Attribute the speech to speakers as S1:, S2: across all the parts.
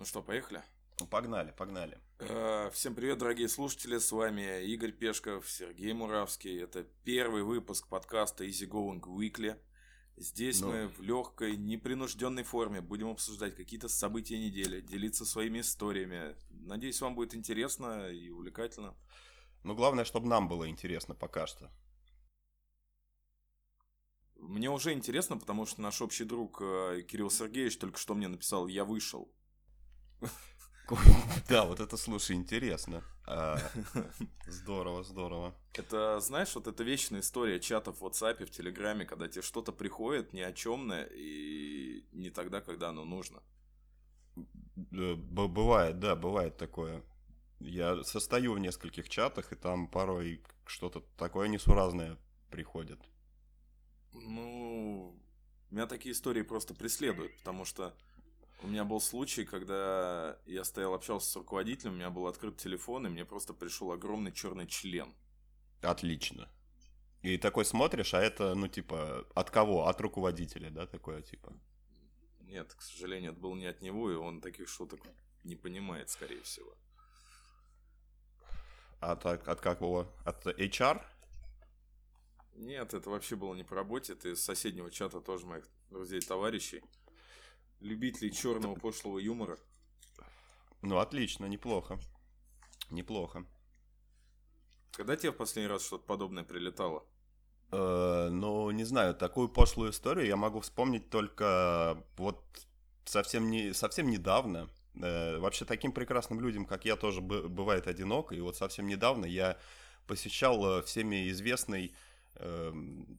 S1: Ну что, поехали?
S2: Ну, погнали, погнали.
S1: Э, Всем привет, дорогие слушатели, с вами Игорь Пешков, Сергей Муравский. Это первый выпуск подкаста Easy Going Weekly. Здесь
S2: Ну.
S1: мы в легкой, непринужденной форме будем обсуждать какие-то события недели, делиться своими историями. Надеюсь, вам будет интересно и увлекательно.
S2: Ну, главное, чтобы нам было интересно пока что.
S1: Мне уже интересно, потому что наш общий друг э, Кирилл Сергеевич только что мне написал «Я вышел».
S2: Да, вот это, слушай, интересно. А, Здорово, здорово.
S1: Это, знаешь, вот это вечная история чатов в WhatsApp, в Телеграме, когда тебе что-то приходит ни о чемное и не тогда, когда оно нужно.
S2: Э, Бывает, да, бывает такое. Я состою в нескольких чатах, и там порой что-то такое несуразное приходит.
S1: Ну, меня такие истории просто преследуют, потому что у меня был случай, когда я стоял, общался с руководителем, у меня был открыт телефон, и мне просто пришел огромный черный член.
S2: Отлично. И такой смотришь, а это, ну, типа, от кого? От руководителя, да, такое, типа?
S1: Нет, к сожалению, это был не от него, и он таких шуток не понимает, скорее всего.
S2: От, от, от какого? От HR?
S1: Нет, это вообще было не по работе, это из соседнего чата тоже моих друзей и товарищей. Любителей черного пошлого юмора.
S2: Ну, отлично, неплохо. Неплохо.
S1: Когда тебе в последний раз что-то подобное прилетало?
S2: Э, ну, не знаю, такую пошлую историю я могу вспомнить только вот совсем, не, совсем недавно. Э, вообще таким прекрасным людям, как я, тоже бы- бывает одиноко. И вот совсем недавно я посещал э, всеми известный м,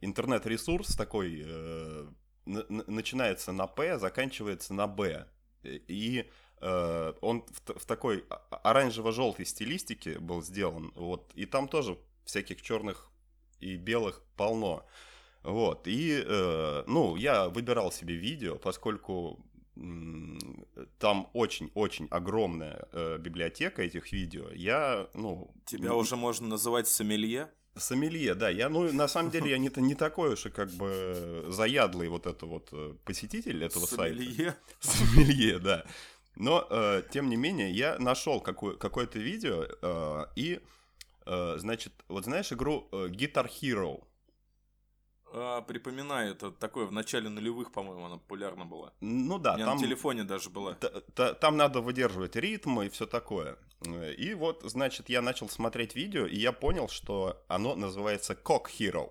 S2: интернет-ресурс такой, э, начинается на П, заканчивается на Б. И э, он в, в такой оранжево-желтой стилистике был сделан. Вот, и там тоже всяких черных и белых полно. Вот. И, э, ну, я выбирал себе видео, поскольку там очень-очень огромная э, библиотека этих видео. Я, ну...
S1: Тебя уже можно называть сомелье?
S2: Сомелье, да. Я, ну, на самом деле, я не, не такой уж и как бы заядлый вот это вот э, посетитель этого сайта.
S1: Сомелье?
S2: Сомелье, да. Но, э, тем не менее, я нашел какое- какое-то видео, э, и, э, значит, вот знаешь игру э, Guitar Hero?
S1: А, припоминаю, это такое в начале нулевых, по-моему, она популярна была.
S2: Ну да,
S1: У меня
S2: там,
S1: на телефоне даже была.
S2: та- та- там надо выдерживать ритм и все такое. Э, И вот, значит, я начал смотреть видео, и я понял, что оно называется Cock Hero.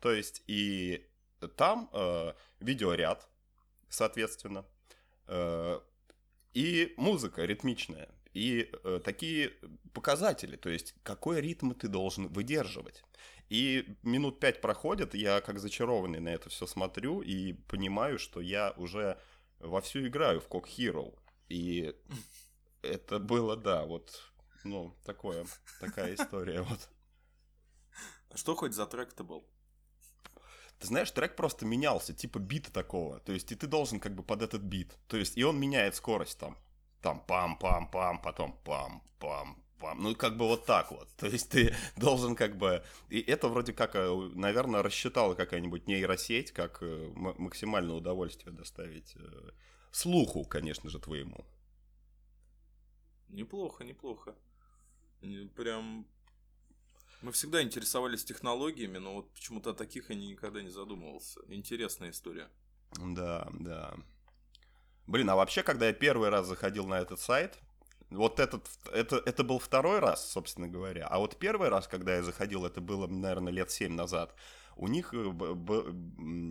S2: То есть, и там э, видеоряд, соответственно, э, и музыка ритмичная, и э, такие показатели, то есть, какой ритм ты должен выдерживать. И минут пять проходит, я как зачарованный на это все смотрю и понимаю, что я уже вовсю играю в Cock Hero. И это было, да, вот, ну, такое, такая история, вот.
S1: А что хоть за трек-то был?
S2: Ты знаешь, трек просто менялся, типа бита такого. То есть, и ты должен как бы под этот бит. То есть, и он меняет скорость там. Там пам-пам-пам, потом пам-пам-пам. Ну, как бы вот так вот. То есть, ты должен как бы... И это вроде как, э, наверное, рассчитала какая-нибудь нейросеть, как э, максимальное удовольствие доставить э, слуху, конечно же, твоему.
S1: Неплохо, неплохо. Не- Прям... Мы всегда интересовались технологиями, но вот почему-то о таких я никогда не задумывался. Интересная история.
S2: Да, да. Блин, а вообще, когда я первый раз заходил на этот сайт, вот этот, это, это был второй раз, собственно говоря, а вот первый раз, когда я заходил, это было, наверное, лет семь назад, у них, э,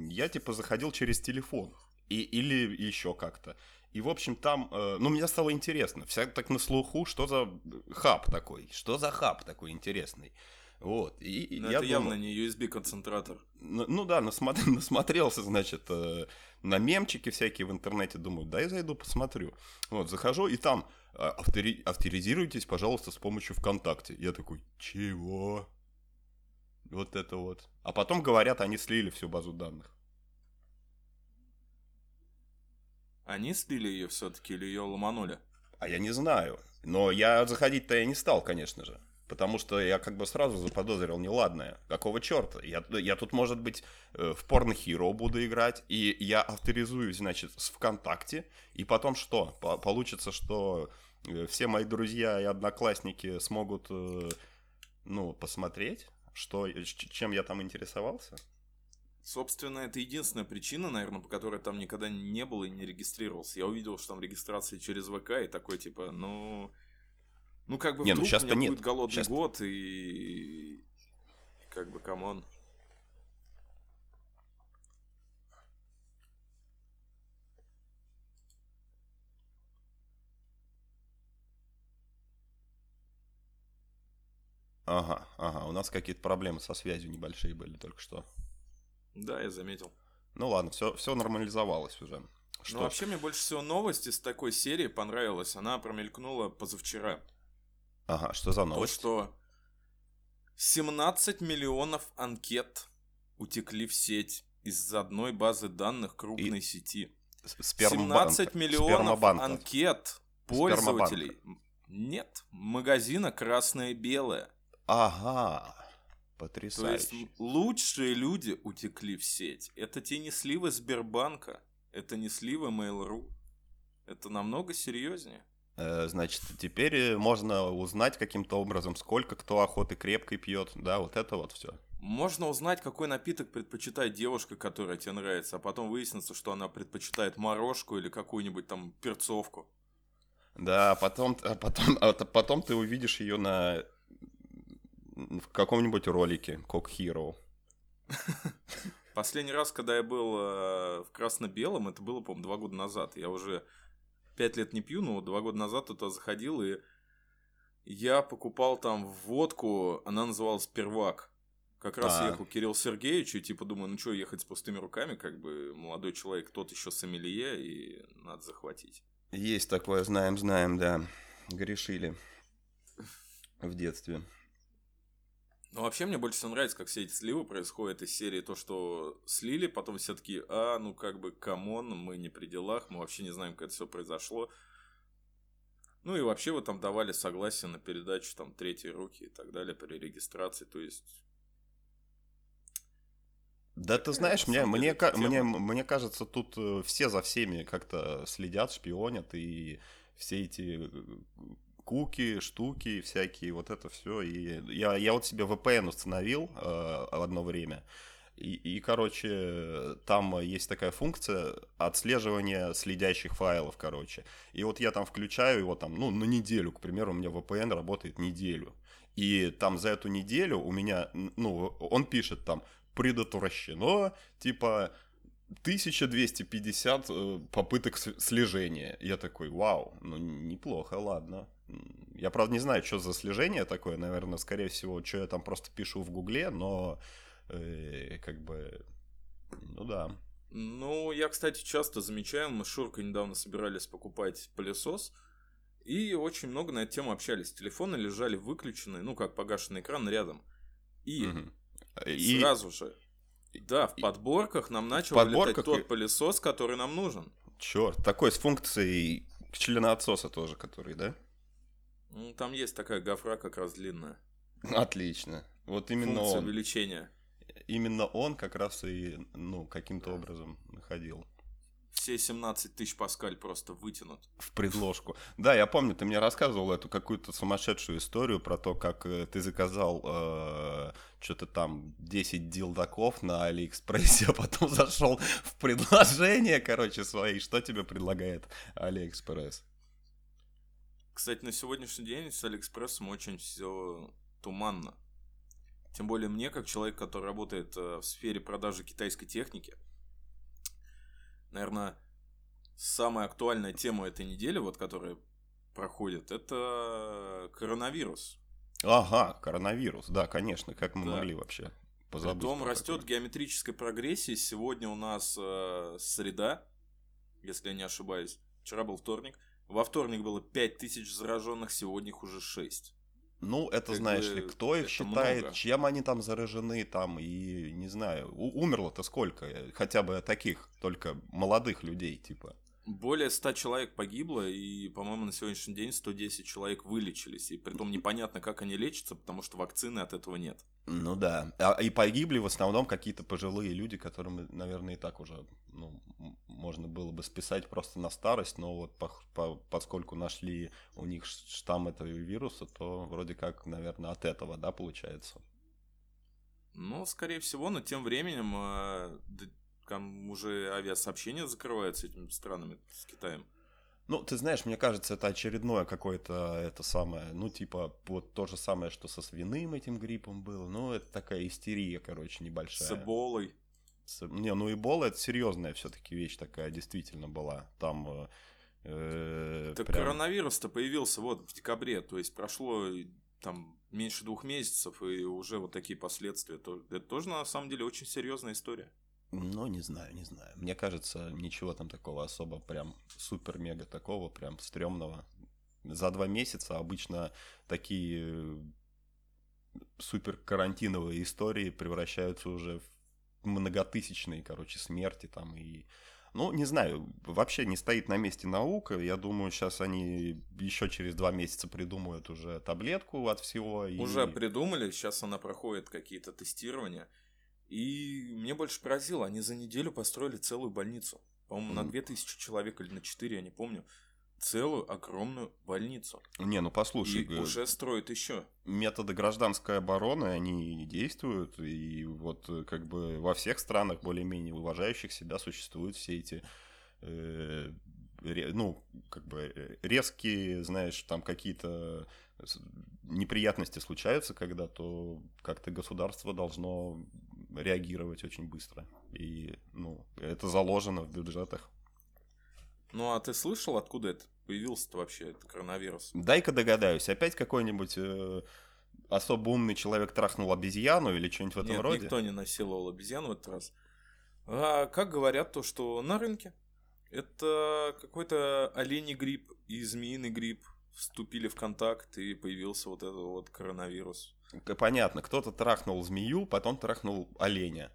S2: я типа заходил через телефон, и, или еще как-то. И, в общем, там, э, ну, мне стало интересно, вся так на слуху, что за хаб такой, что за хаб такой интересный. Вот, и,
S1: Но
S2: я
S1: это явно
S2: думал-
S1: не USB-концентратор.
S2: ну, ну да, насмотр- насмотрелся, значит, э, на мемчики всякие в интернете, думаю, дай зайду посмотрю. Вот, захожу, и там автори- авторизируйтесь, пожалуйста, с помощью ВКонтакте. Я такой, чего? Вот это вот. А потом говорят, они слили всю базу данных.
S1: Они слили ее все-таки или ее ломанули?
S2: А я не знаю. Но я заходить-то я не стал, конечно же. Потому что я как бы сразу заподозрил неладное. Какого черта? Я, я тут, может быть, э, в Porn Hero буду играть, и я авторизуюсь, значит, с ВКонтакте, и потом что? Получится, что все мои друзья и одноклассники смогут, э, ну, посмотреть, что, чем я там интересовался?
S1: Собственно, это единственная причина, наверное, по которой там никогда не был и не регистрировался. Я увидел, что там регистрация через ВК и такой, типа, ну... Ну, как бы
S2: не, ну, вдруг ну, у меня
S1: будет голодный
S2: сейчас...
S1: год, и... Как бы, come on.
S2: Ага, ага, у нас какие-то проблемы со связью небольшие были только что.
S1: Да, я заметил.
S2: Ну ладно, все, все нормализовалось уже. Ну,
S1: что? Ну, вообще мне больше всего новость из такой серии понравилась. Она промелькнула позавчера.
S2: Ага, что за новость?
S1: То, что 17 миллионов анкет утекли в сеть из одной базы данных крупной И сети.
S2: Спермобанк.
S1: 17 миллионов Спермобанка. анкет пользователей. Спермобанка. Нет, магазина красное-белое.
S2: Ага. Потрясающе.
S1: То есть лучшие люди утекли в сеть. Это те не сливы Сбербанка, это не сливы Mail.ru. Это намного серьезнее.
S2: Э, значит, теперь э, можно узнать каким-то образом, сколько кто охоты крепкой пьет, да, вот это вот все.
S1: Можно узнать, какой напиток предпочитает девушка, которая тебе нравится, а потом выяснится, что она предпочитает морожку или какую-нибудь там перцовку.
S2: Да, потом, а потом, а потом ты увидишь ее на в каком-нибудь ролике Cock Hero.
S1: Последний раз, когда я был э, в красно-белом, это было, по-моему, два года назад. Я уже пять лет не пью, но два года назад туда заходил, и я покупал там водку, она называлась «Первак». Как раз а. ехал Кирилл Сергеевич, и типа думаю, ну что, ехать с пустыми руками, как бы молодой человек, тот еще сомелье, и надо захватить.
S2: Есть такое, знаем, знаем, да. Грешили в детстве.
S1: Ну, вообще, мне больше всего нравится, как все эти сливы происходят из серии то, что слили, потом все таки а, ну, как бы, come on, мы не при делах, мы вообще не знаем, как это все произошло. Ну, и вообще вы там давали согласие на передачу, там, третьей руки и так далее при регистрации, то есть...
S2: Да ты знаешь, мне, мне, мне, мне кажется, тут э, все за всеми как-то следят, шпионят, и все эти э, куки, штуки всякие, вот это все. И я, я вот себе VPN установил э, одно время. И, и, короче, там есть такая функция отслеживания следящих файлов, короче. И вот я там включаю его там, ну, на неделю, к примеру, у меня VPN работает неделю. И там за эту неделю у меня, ну, он пишет там, предотвращено, типа, 1250 э, попыток слежения. Я такой, вау, ну неплохо, ладно. Я, правда, не знаю, что за слежение такое, наверное, скорее всего, что я там просто пишу в Гугле, но э, как бы, ну да.
S1: Ну, я, кстати, часто замечаю, мы с Шуркой недавно собирались покупать пылесос, и очень много на эту тему общались. Телефоны лежали выключенные, ну, как погашенный экран рядом. И, угу. и... сразу же, да, в подборках нам начал подборках... тот пылесос, который нам нужен.
S2: Черт, такой с функцией членоотсоса тоже, который, да?
S1: Ну, там есть такая гофра как раз длинная.
S2: Отлично. Вот именно
S1: Функция
S2: он.
S1: увеличения.
S2: Именно он как раз и, ну, каким-то образом находил.
S1: Все 17 тысяч паскаль просто вытянут.
S2: В предложку. Да, я помню, ты мне рассказывал эту какую-то сумасшедшую историю про то, как э, ты заказал э, что-то там 10 дилдаков на Алиэкспрессе, а потом зашел в предложение, короче, свои. Что тебе предлагает Алиэкспресс?
S1: Кстати, на сегодняшний день с Алиэкспрессом очень все туманно. Тем более мне, как человек, который работает э, в сфере продажи китайской техники, наверное, самая актуальная тема этой недели, вот которая проходит, это коронавирус.
S2: Ага, коронавирус, да, конечно, как мы да. могли вообще
S1: позабыть. Притом растет геометрической прогрессии. Сегодня у нас э, среда, если я не ошибаюсь. Вчера был вторник. Во вторник было 5000 зараженных, сегодня их уже 6.
S2: Ну, это как знаешь ли, кто их считает, много. чем они там заражены, там, и не знаю, умерло-то сколько, хотя бы таких, только молодых людей, типа.
S1: Более 100 человек погибло, и, по-моему, на сегодняшний день 110 человек вылечились. И притом непонятно, как они лечатся, потому что вакцины от этого нет.
S2: Ну да. А, и погибли в основном какие-то пожилые люди, которым, наверное, и так уже ну, можно было бы списать просто на старость, но вот по, по, поскольку нашли у них штамм этого вируса, то вроде как, наверное, от этого, да, получается.
S1: Ну, скорее всего, но тем временем э, там уже авиасообщение закрывается этими странами с Китаем.
S2: Ну, ты знаешь, мне кажется, это очередное какое-то это самое, ну, типа, вот то же самое, что со свиным этим гриппом было. Ну, это такая истерия, короче, небольшая.
S1: С эболой.
S2: Не, ну, эбола это серьезная все-таки вещь такая, действительно была. Там... Э,
S1: э так прям... коронавирус-то появился вот в декабре, то есть прошло там меньше двух месяцев, и уже вот такие последствия. Это тоже на самом деле очень серьезная история.
S2: Ну, не знаю, не знаю. Мне кажется, ничего там такого особо прям супер-мега такого, прям стрёмного. За два месяца обычно такие супер карантиновые истории превращаются уже в многотысячные, короче, смерти там и... Ну, не знаю, вообще не стоит на месте наука. Я думаю, сейчас они еще через два месяца придумают уже таблетку от всего.
S1: И... Уже придумали, сейчас она проходит какие-то тестирования. И мне больше поразило, они за неделю построили целую больницу. По-моему, на 2000 человек или на 4, я не помню. Целую огромную больницу.
S2: Не, ну послушай.
S1: И уже строят еще.
S2: Методы гражданской обороны, они действуют. И вот э, как бы во всех странах более-менее уважающих себя существуют все эти э, ну, как бы э, резкие, знаешь, там какие-то неприятности случаются, когда то как-то государство должно реагировать очень быстро. И, ну, это заложено в бюджетах.
S1: Ну, а ты слышал, откуда это появился-то вообще, этот коронавирус?
S2: Дай-ка догадаюсь. Опять какой-нибудь э, особо умный человек трахнул обезьяну или что-нибудь в этом
S1: Нет,
S2: роде?
S1: никто не насиловал обезьяну в этот раз. А как говорят, то, что на рынке это какой-то оленей грипп и змеиный грипп вступили в контакт, и появился вот этот вот коронавирус.
S2: Понятно, кто-то трахнул змею, потом трахнул оленя.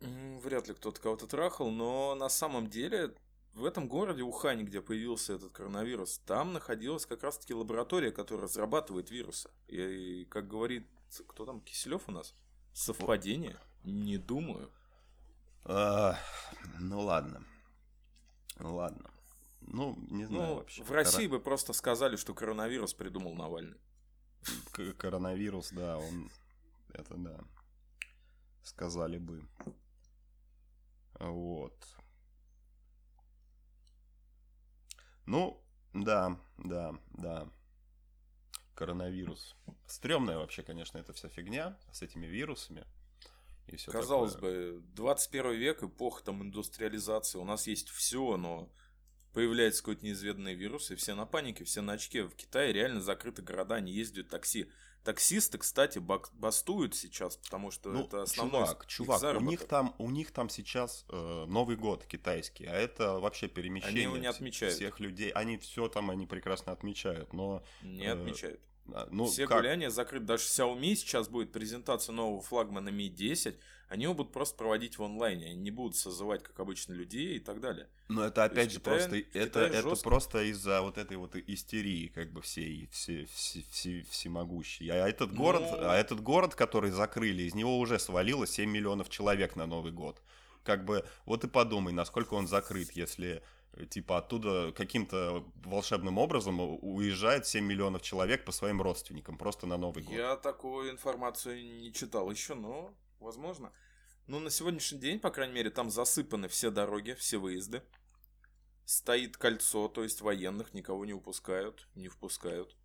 S1: Вряд ли кто-то кого-то трахал, но на самом деле в этом городе Ухане, где появился этот коронавирус, там находилась как раз-таки лаборатория, которая разрабатывает вирусы. И, как говорит, кто там, Киселев у нас? Совпадение? Не думаю.
S2: А, ну ладно. Ладно. Ну, не знаю ну, вообще.
S1: В России Кор... бы просто сказали, что коронавирус придумал Навальный
S2: коронавирус, да, он... Это да. Сказали бы. Вот. Ну, да, да, да. Коронавирус. Стремная вообще, конечно, эта вся фигня с этими вирусами.
S1: И все Казалось такое. бы, 21 век, эпоха там индустриализации. У нас есть все, но появляется какой-то неизведанный вирус, и все на панике, все на очке. В Китае реально закрыты города, не ездят такси. Таксисты, кстати, бастуют сейчас, потому что ну, это основной
S2: чувак, чувак, у них там, у них там сейчас э, Новый год китайский, а это вообще перемещение
S1: они его не отмечают.
S2: всех людей. Они все там они прекрасно отмечают, но
S1: не э, отмечают. А, ну, Все как? гуляния закрыты. Даже Xiaomi сейчас будет презентация нового флагмана Mi 10. Они его будут просто проводить в онлайне. Они не будут созывать, как обычно, людей и так далее.
S2: Но это опять же Китае, просто это, это просто из-за вот этой вот истерии, как бы всей все, все, все, всемогущей. А этот Но... город, ну. а этот город, который закрыли, из него уже свалило 7 миллионов человек на Новый год. Как бы вот и подумай, насколько он закрыт, если типа оттуда каким-то волшебным образом уезжает 7 миллионов человек по своим родственникам просто на Новый год.
S1: Я такую информацию не читал еще, но возможно. Ну, на сегодняшний день, по крайней мере, там засыпаны все дороги, все выезды. Стоит кольцо, то есть военных никого не упускают, не впускают.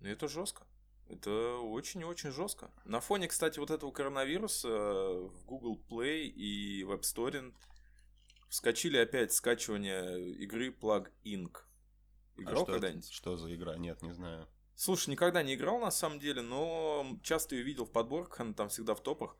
S1: И это жестко. Это очень-очень жестко. На фоне, кстати, вот этого коронавируса э, в Google Play и в App Store Вскочили опять скачивание игры Plug Inc.
S2: Играл а когда-нибудь? Что за игра? Нет, не знаю.
S1: Слушай, никогда не играл на самом деле, но часто ее видел в подборках, она там всегда в топах.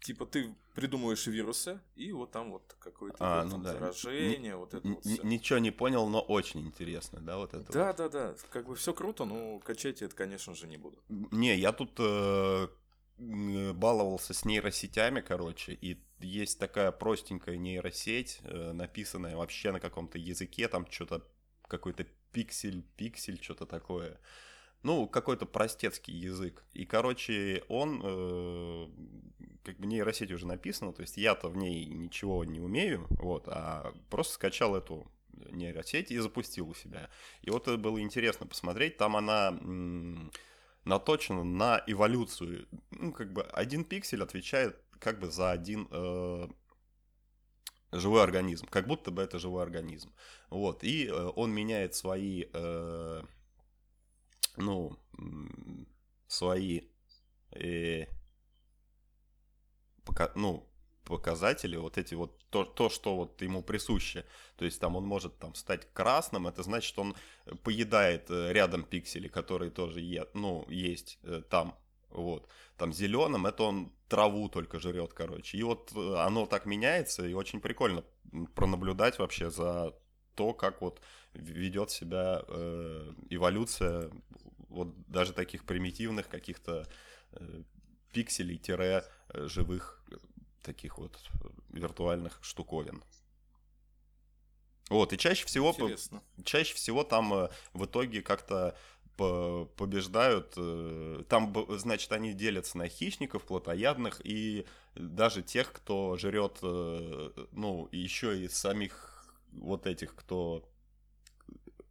S1: Типа ты придумываешь вирусы, и вот там вот какое-то а, ну да. заражение, вот это вот
S2: все. Ничего не понял, но очень интересно, да, вот это
S1: Да,
S2: вот.
S1: да, да, как бы все круто, но качать я это, конечно же, не буду.
S2: Не, я тут э, баловался с нейросетями, короче, и есть такая простенькая нейросеть, э, написанная вообще на каком-то языке, там что-то какой-то пиксель, пиксель, что-то такое. Ну, какой-то простецкий язык. И, короче, он, э, как бы нейросеть уже написана, то есть я-то в ней ничего не умею, вот, а просто скачал эту нейросеть и запустил у себя. И вот это было интересно посмотреть, там она м- наточена на эволюцию. Ну, как бы один пиксель отвечает как бы за один э, живой организм, как будто бы это живой организм. Вот, и э, он меняет свои, э, ну, свои, э, пока, ну, показатели, вот эти вот, то, то, что вот ему присуще. То есть там он может там стать красным, это значит, он поедает э, рядом пиксели, которые тоже е, ну, есть э, там, вот. Там зеленым это он траву только жрет, короче. И вот э, оно так меняется, и очень прикольно пронаблюдать вообще за то, как вот ведет себя эволюция вот даже таких примитивных каких-то пикселей-живых таких вот виртуальных штуковин. Вот, и чаще всего, Интересно. чаще всего там э, в итоге как-то побеждают. Э, там, значит, они делятся на хищников, плотоядных и даже тех, кто жрет, э, ну, еще и самих вот этих, кто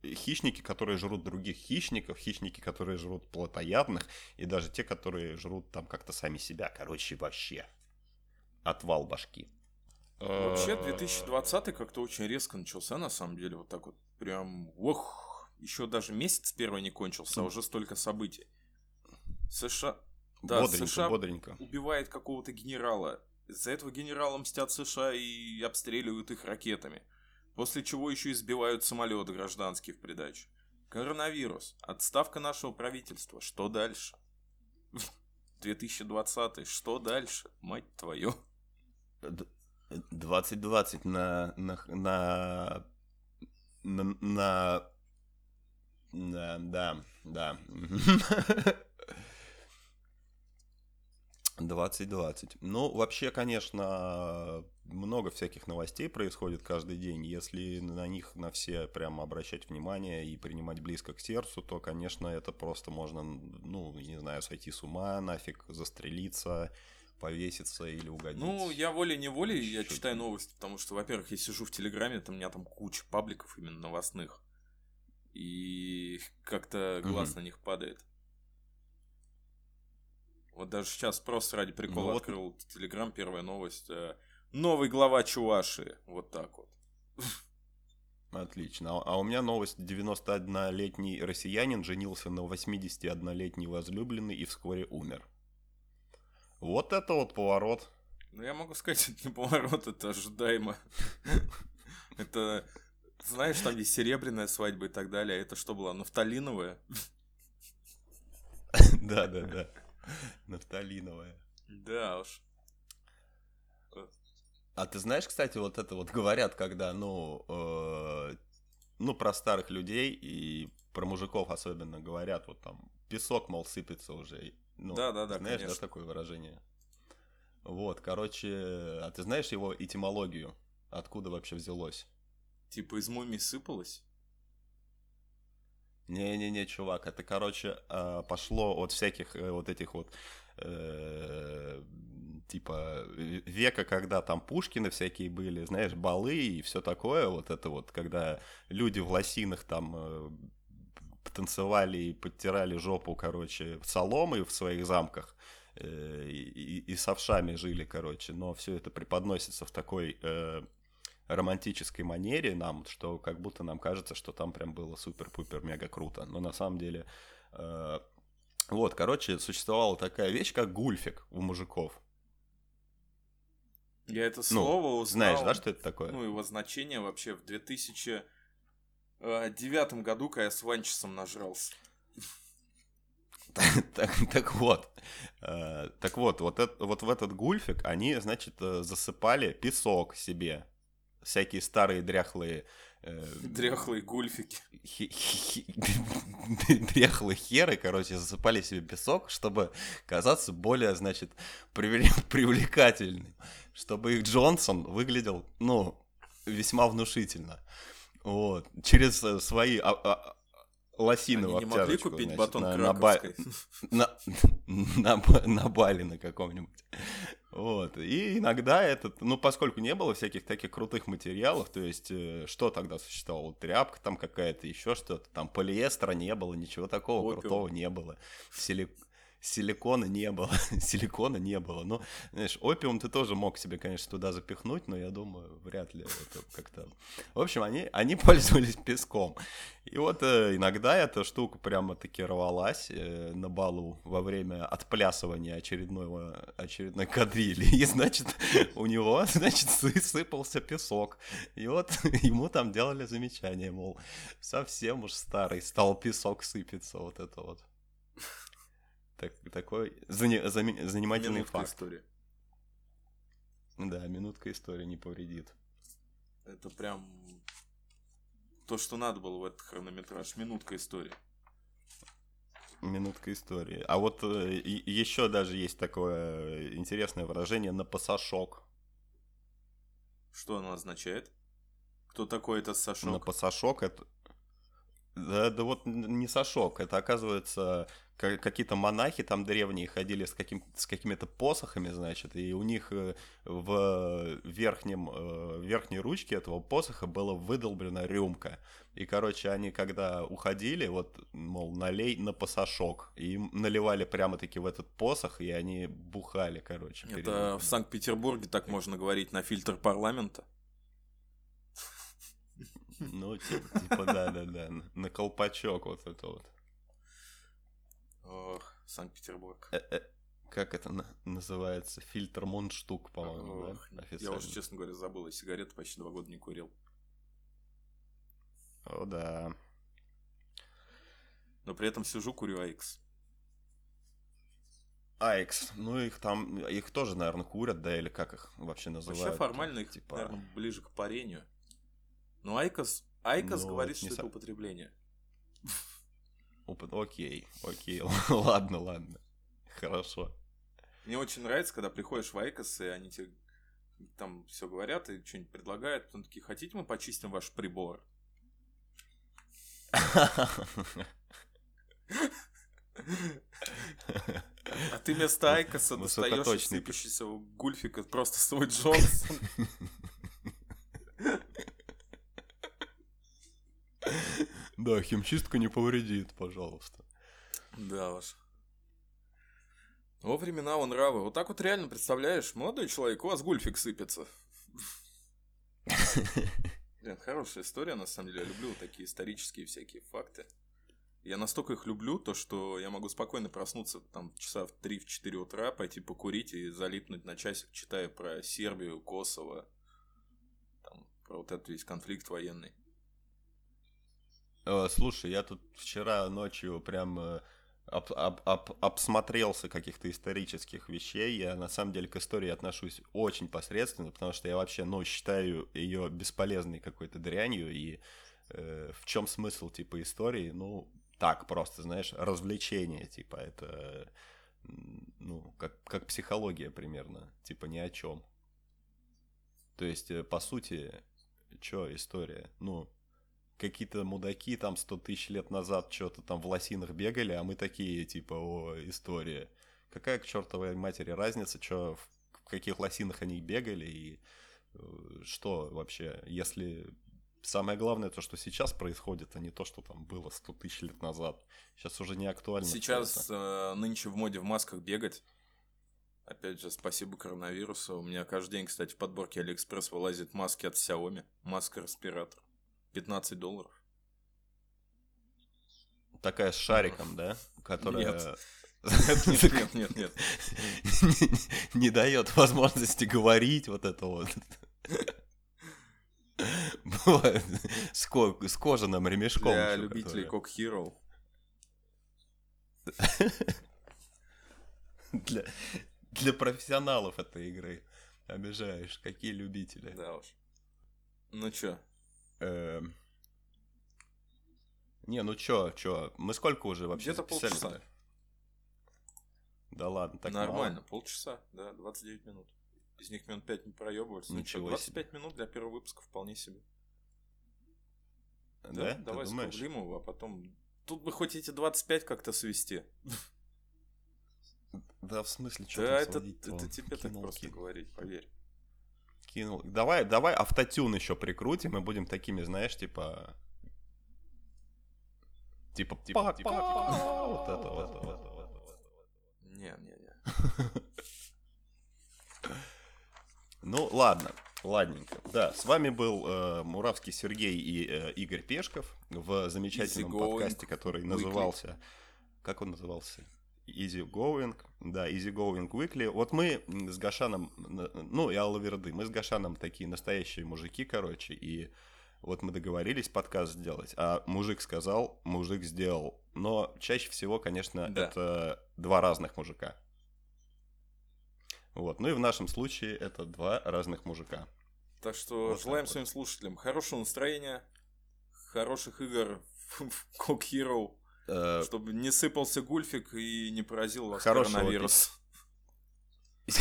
S2: хищники, которые жрут других хищников, хищники, которые жрут плотоядных, и даже те, которые жрут там как-то сами себя. Короче, вообще отвал башки.
S1: Вообще, 2020 как-то очень резко начался, на самом деле, вот так вот, прям, ох, еще даже месяц первый не кончился, а уже столько событий. США... Да, бодренько, США бодренько. убивает какого-то генерала. Из-за этого генерала мстят США и обстреливают их ракетами. После чего еще избивают самолет гражданский в придачу. Коронавирус. Отставка нашего правительства. Что дальше? 2020. Что дальше? Мать твою.
S2: 2020 на на на на, на... Да, да, да. 2020. Ну, вообще, конечно, много всяких новостей происходит каждый день. Если на них на все прямо обращать внимание и принимать близко к сердцу, то, конечно, это просто можно, ну, не знаю, сойти с ума, нафиг застрелиться, повеситься или угодить.
S1: Ну, я волей-неволей, я читаю новости, потому что, во-первых, я сижу в Телеграме, там у меня там куча пабликов именно новостных. И как-то глаз угу. на них падает. Вот даже сейчас просто ради прикола ну, открыл вот... Телеграм, первая новость. Э, новый глава Чуваши. Вот так вот.
S2: Отлично. А, а у меня новость. 91-летний россиянин женился на 81-летней возлюбленной и вскоре умер. Вот это вот поворот.
S1: Ну, я могу сказать, это не поворот, это ожидаемо. Это, знаешь, там есть серебряная свадьба и так далее. А это что было, нафталиновая?
S2: Да, да, да. Нафталиновая.
S1: Да уж.
S2: А ты знаешь, кстати, вот это вот говорят, когда, ну, э, ну, про старых людей и про мужиков особенно говорят, вот там песок, мол, сыпется уже. Ну, да, да, да. Знаешь, конечно. да, такое выражение? Вот, короче, а ты знаешь его этимологию? Откуда вообще взялось?
S1: Типа из мумии сыпалось?
S2: Не-не-не, чувак, это, короче, а, пошло от всяких э, вот этих вот э, типа века, когда там Пушкины всякие были, знаешь, балы и все такое, вот это вот, когда люди в лосинах там танцевали и подтирали жопу, короче, соломой в своих замках э, и, и с овшами жили, короче, но все это преподносится в такой э, романтической манере нам, что как будто нам кажется, что там прям было супер-пупер мега круто, но на самом деле э, вот, короче, существовала такая вещь, как гульфик у мужиков.
S1: Я это ну, слово ну, узнал.
S2: Знаешь, да, что это такое?
S1: Ну, его значение вообще в 2000 э, девятом году, когда я с Ванчесом нажрался.
S2: Так, так вот, э, так вот, вот, это, вот в этот гульфик они, значит, э, засыпали песок себе, всякие старые дряхлые
S1: Дряхлые гульфики.
S2: Дряхлые херы, короче, засыпали себе песок, чтобы казаться более, значит, привлекательным. Чтобы их Джонсон выглядел, ну, весьма внушительно. Вот. Через э, свои а, а, лосины
S1: Они не могли купить
S2: значит,
S1: батон
S2: на, на,
S1: краковской?
S2: на, на, ба- на Бали на каком-нибудь. Вот. И иногда этот, ну, поскольку не было всяких таких крутых материалов, то есть, э, что тогда существовало? Тряпка там какая-то, еще что-то, там полиэстера не было, ничего такого
S1: Опиум.
S2: крутого не было. Сили- Силикона не было, силикона не было. Ну, знаешь, опиум ты тоже мог себе, конечно, туда запихнуть, но я думаю, вряд ли это как-то... В общем, они, они пользовались песком. И вот э, иногда эта штука прямо-таки рвалась э, на балу во время отплясывания очередного, очередной кадрили. И, значит, у него, значит, сы- сыпался песок. И вот ему там делали замечание, мол, совсем уж старый стал песок сыпется, вот это вот. Так, такой зани- зами- занимательный
S1: Минутка
S2: факт.
S1: истории.
S2: Да, минутка истории не повредит.
S1: Это прям то, что надо было в этот хронометраж. Минутка истории.
S2: Минутка истории. А вот еще даже есть такое интересное выражение на пасашок.
S1: Что оно означает? Кто такой этот
S2: На
S1: Сашок?
S2: пасашок это... Да, да вот не сашок, это оказывается ка- какие-то монахи там древние ходили с, каким, с какими-то посохами, значит, и у них э, в верхнем, э, в верхней ручке этого посоха была выдолблена рюмка. И, короче, они когда уходили, вот, мол, налей на пасашок, и им наливали прямо-таки в этот посох, и они бухали, короче. перед
S1: Это
S2: этим.
S1: в Санкт-Петербурге так можно говорить на фильтр парламента.
S2: Ну, ти- типа, да-да-да, на- на колпачок вот это вот.
S1: Ох, Санкт-Петербург.
S2: Э, э, Как это на- называется? Фильтр Мундштук, по-моему, да?
S1: Я уже, честно говоря, забыл. Я сигареты почти два года не курил.
S2: О, да.
S1: Но при этом сижу, курю Айкс.
S2: Айкс, ну их там, их тоже, наверное, курят, да, или как их вообще называют?
S1: Вообще формально их,
S2: типа...
S1: наверное, ближе к парению. Но Айкос, Айкос
S2: Ну,
S1: говорит, что
S2: со-
S1: это употребление.
S2: Окей, окей, ладно, ладно. Хорошо.
S1: Мне очень нравится, когда приходишь в Айкос, и они тебе там все говорят и что-нибудь предлагают. Потом такие, хотите мы почистим ваш прибор? А ты вместо Айкоса достаешь сыпящийся гульфика просто свой Джонсон.
S2: Да, химчистка не повредит, пожалуйста.
S1: Да уж. Во времена он нравы. Вот так вот реально представляешь, молодой человек, у вас гульфик сыпется. Блин, хорошая история, на самом деле. Я люблю такие исторические всякие факты. Я настолько их люблю, то что я могу спокойно проснуться там часа в 3-4 утра, пойти покурить и залипнуть на часик, читая про Сербию, Косово, там, про вот этот весь конфликт военный.
S2: Э, Слушай, я тут вчера ночью прям э, об- об- об- обсмотрелся каких-то исторических вещей. Я на самом деле к истории отношусь очень посредственно, потому что я вообще, ну, считаю ее бесполезной какой-то дрянью. И э, в чем смысл, типа, истории? Ну, так просто, знаешь, развлечение, типа, это, ну, как, как психология примерно, типа, ни о чем. То есть, э, по сути, что история? Ну, какие-то мудаки там 100 тысяч лет назад что-то там в лосинах бегали, а мы такие, типа, о, история. Какая к чертовой матери разница, что в каких лосинах они бегали и э, что вообще, если самое главное то, что сейчас происходит, а не то, что там было 100 тысяч лет назад. Сейчас уже не актуально.
S1: Сейчас э, нынче в моде в масках бегать. Опять же, спасибо коронавирусу. У меня каждый день, кстати, в подборке Алиэкспресс вылазит маски от Xiaomi. Маска-респиратор. 15 долларов.
S2: Такая с шариком, да? Которая...
S1: Нет, нет, нет, нет.
S2: не дает возможности говорить вот это вот. Бывает с, ко- с кожаным ремешком.
S1: Для любителей. Coke Hero.
S2: Для, для профессионалов этой игры. Обижаешь, какие любители.
S1: Да уж. Ну чё,
S2: Эм. Не, ну чё, чё, мы сколько уже вообще
S1: Где-то полчаса.
S2: Да ладно, так
S1: Нормально,
S2: мало?
S1: полчаса, да, 29 минут. Из них минут 5 не проебываются.
S2: Ничего
S1: 25 минут для первого выпуска вполне себе.
S2: Да?
S1: Да,
S2: Ты
S1: давай
S2: думаешь?
S1: скруглим его, а потом... Тут бы хоть эти 25 как-то свести.
S2: Да, в смысле, что
S1: Да, это, это тебе так просто говорить, поверь.
S2: Кинул. Давай, давай автотюн еще прикрутим и будем такими, знаешь, типа... Типа, типа, типа,
S1: пак,
S2: пак. вот это вот.
S1: Не-не-не.
S2: Ну, ладно, ладненько. Да, с вами был э, Муравский Сергей и э, Игорь Пешков в замечательном подкасте, который
S1: weekly.
S2: назывался... Как он назывался? Easy Going, да, Easy Going Weekly. Вот мы с Гашаном, ну и Алла Верды, мы с Гашаном такие настоящие мужики, короче, и вот мы договорились подкаст сделать, а мужик сказал, мужик сделал. Но чаще всего, конечно,
S1: Да.
S2: это два разных мужика. Вот, ну и в нашем случае это два разных мужика.
S1: Так что
S2: Вот так
S1: желаем
S2: вот.
S1: своим слушателям хорошего настроения, хороших игр в Cook Hero,
S2: Э,
S1: чтобы не сыпался гульфик и не поразил вас коронавирус.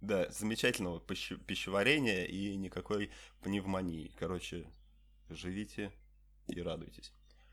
S2: Да, замечательного пищеварения и никакой пневмонии. Короче, живите и радуйтесь.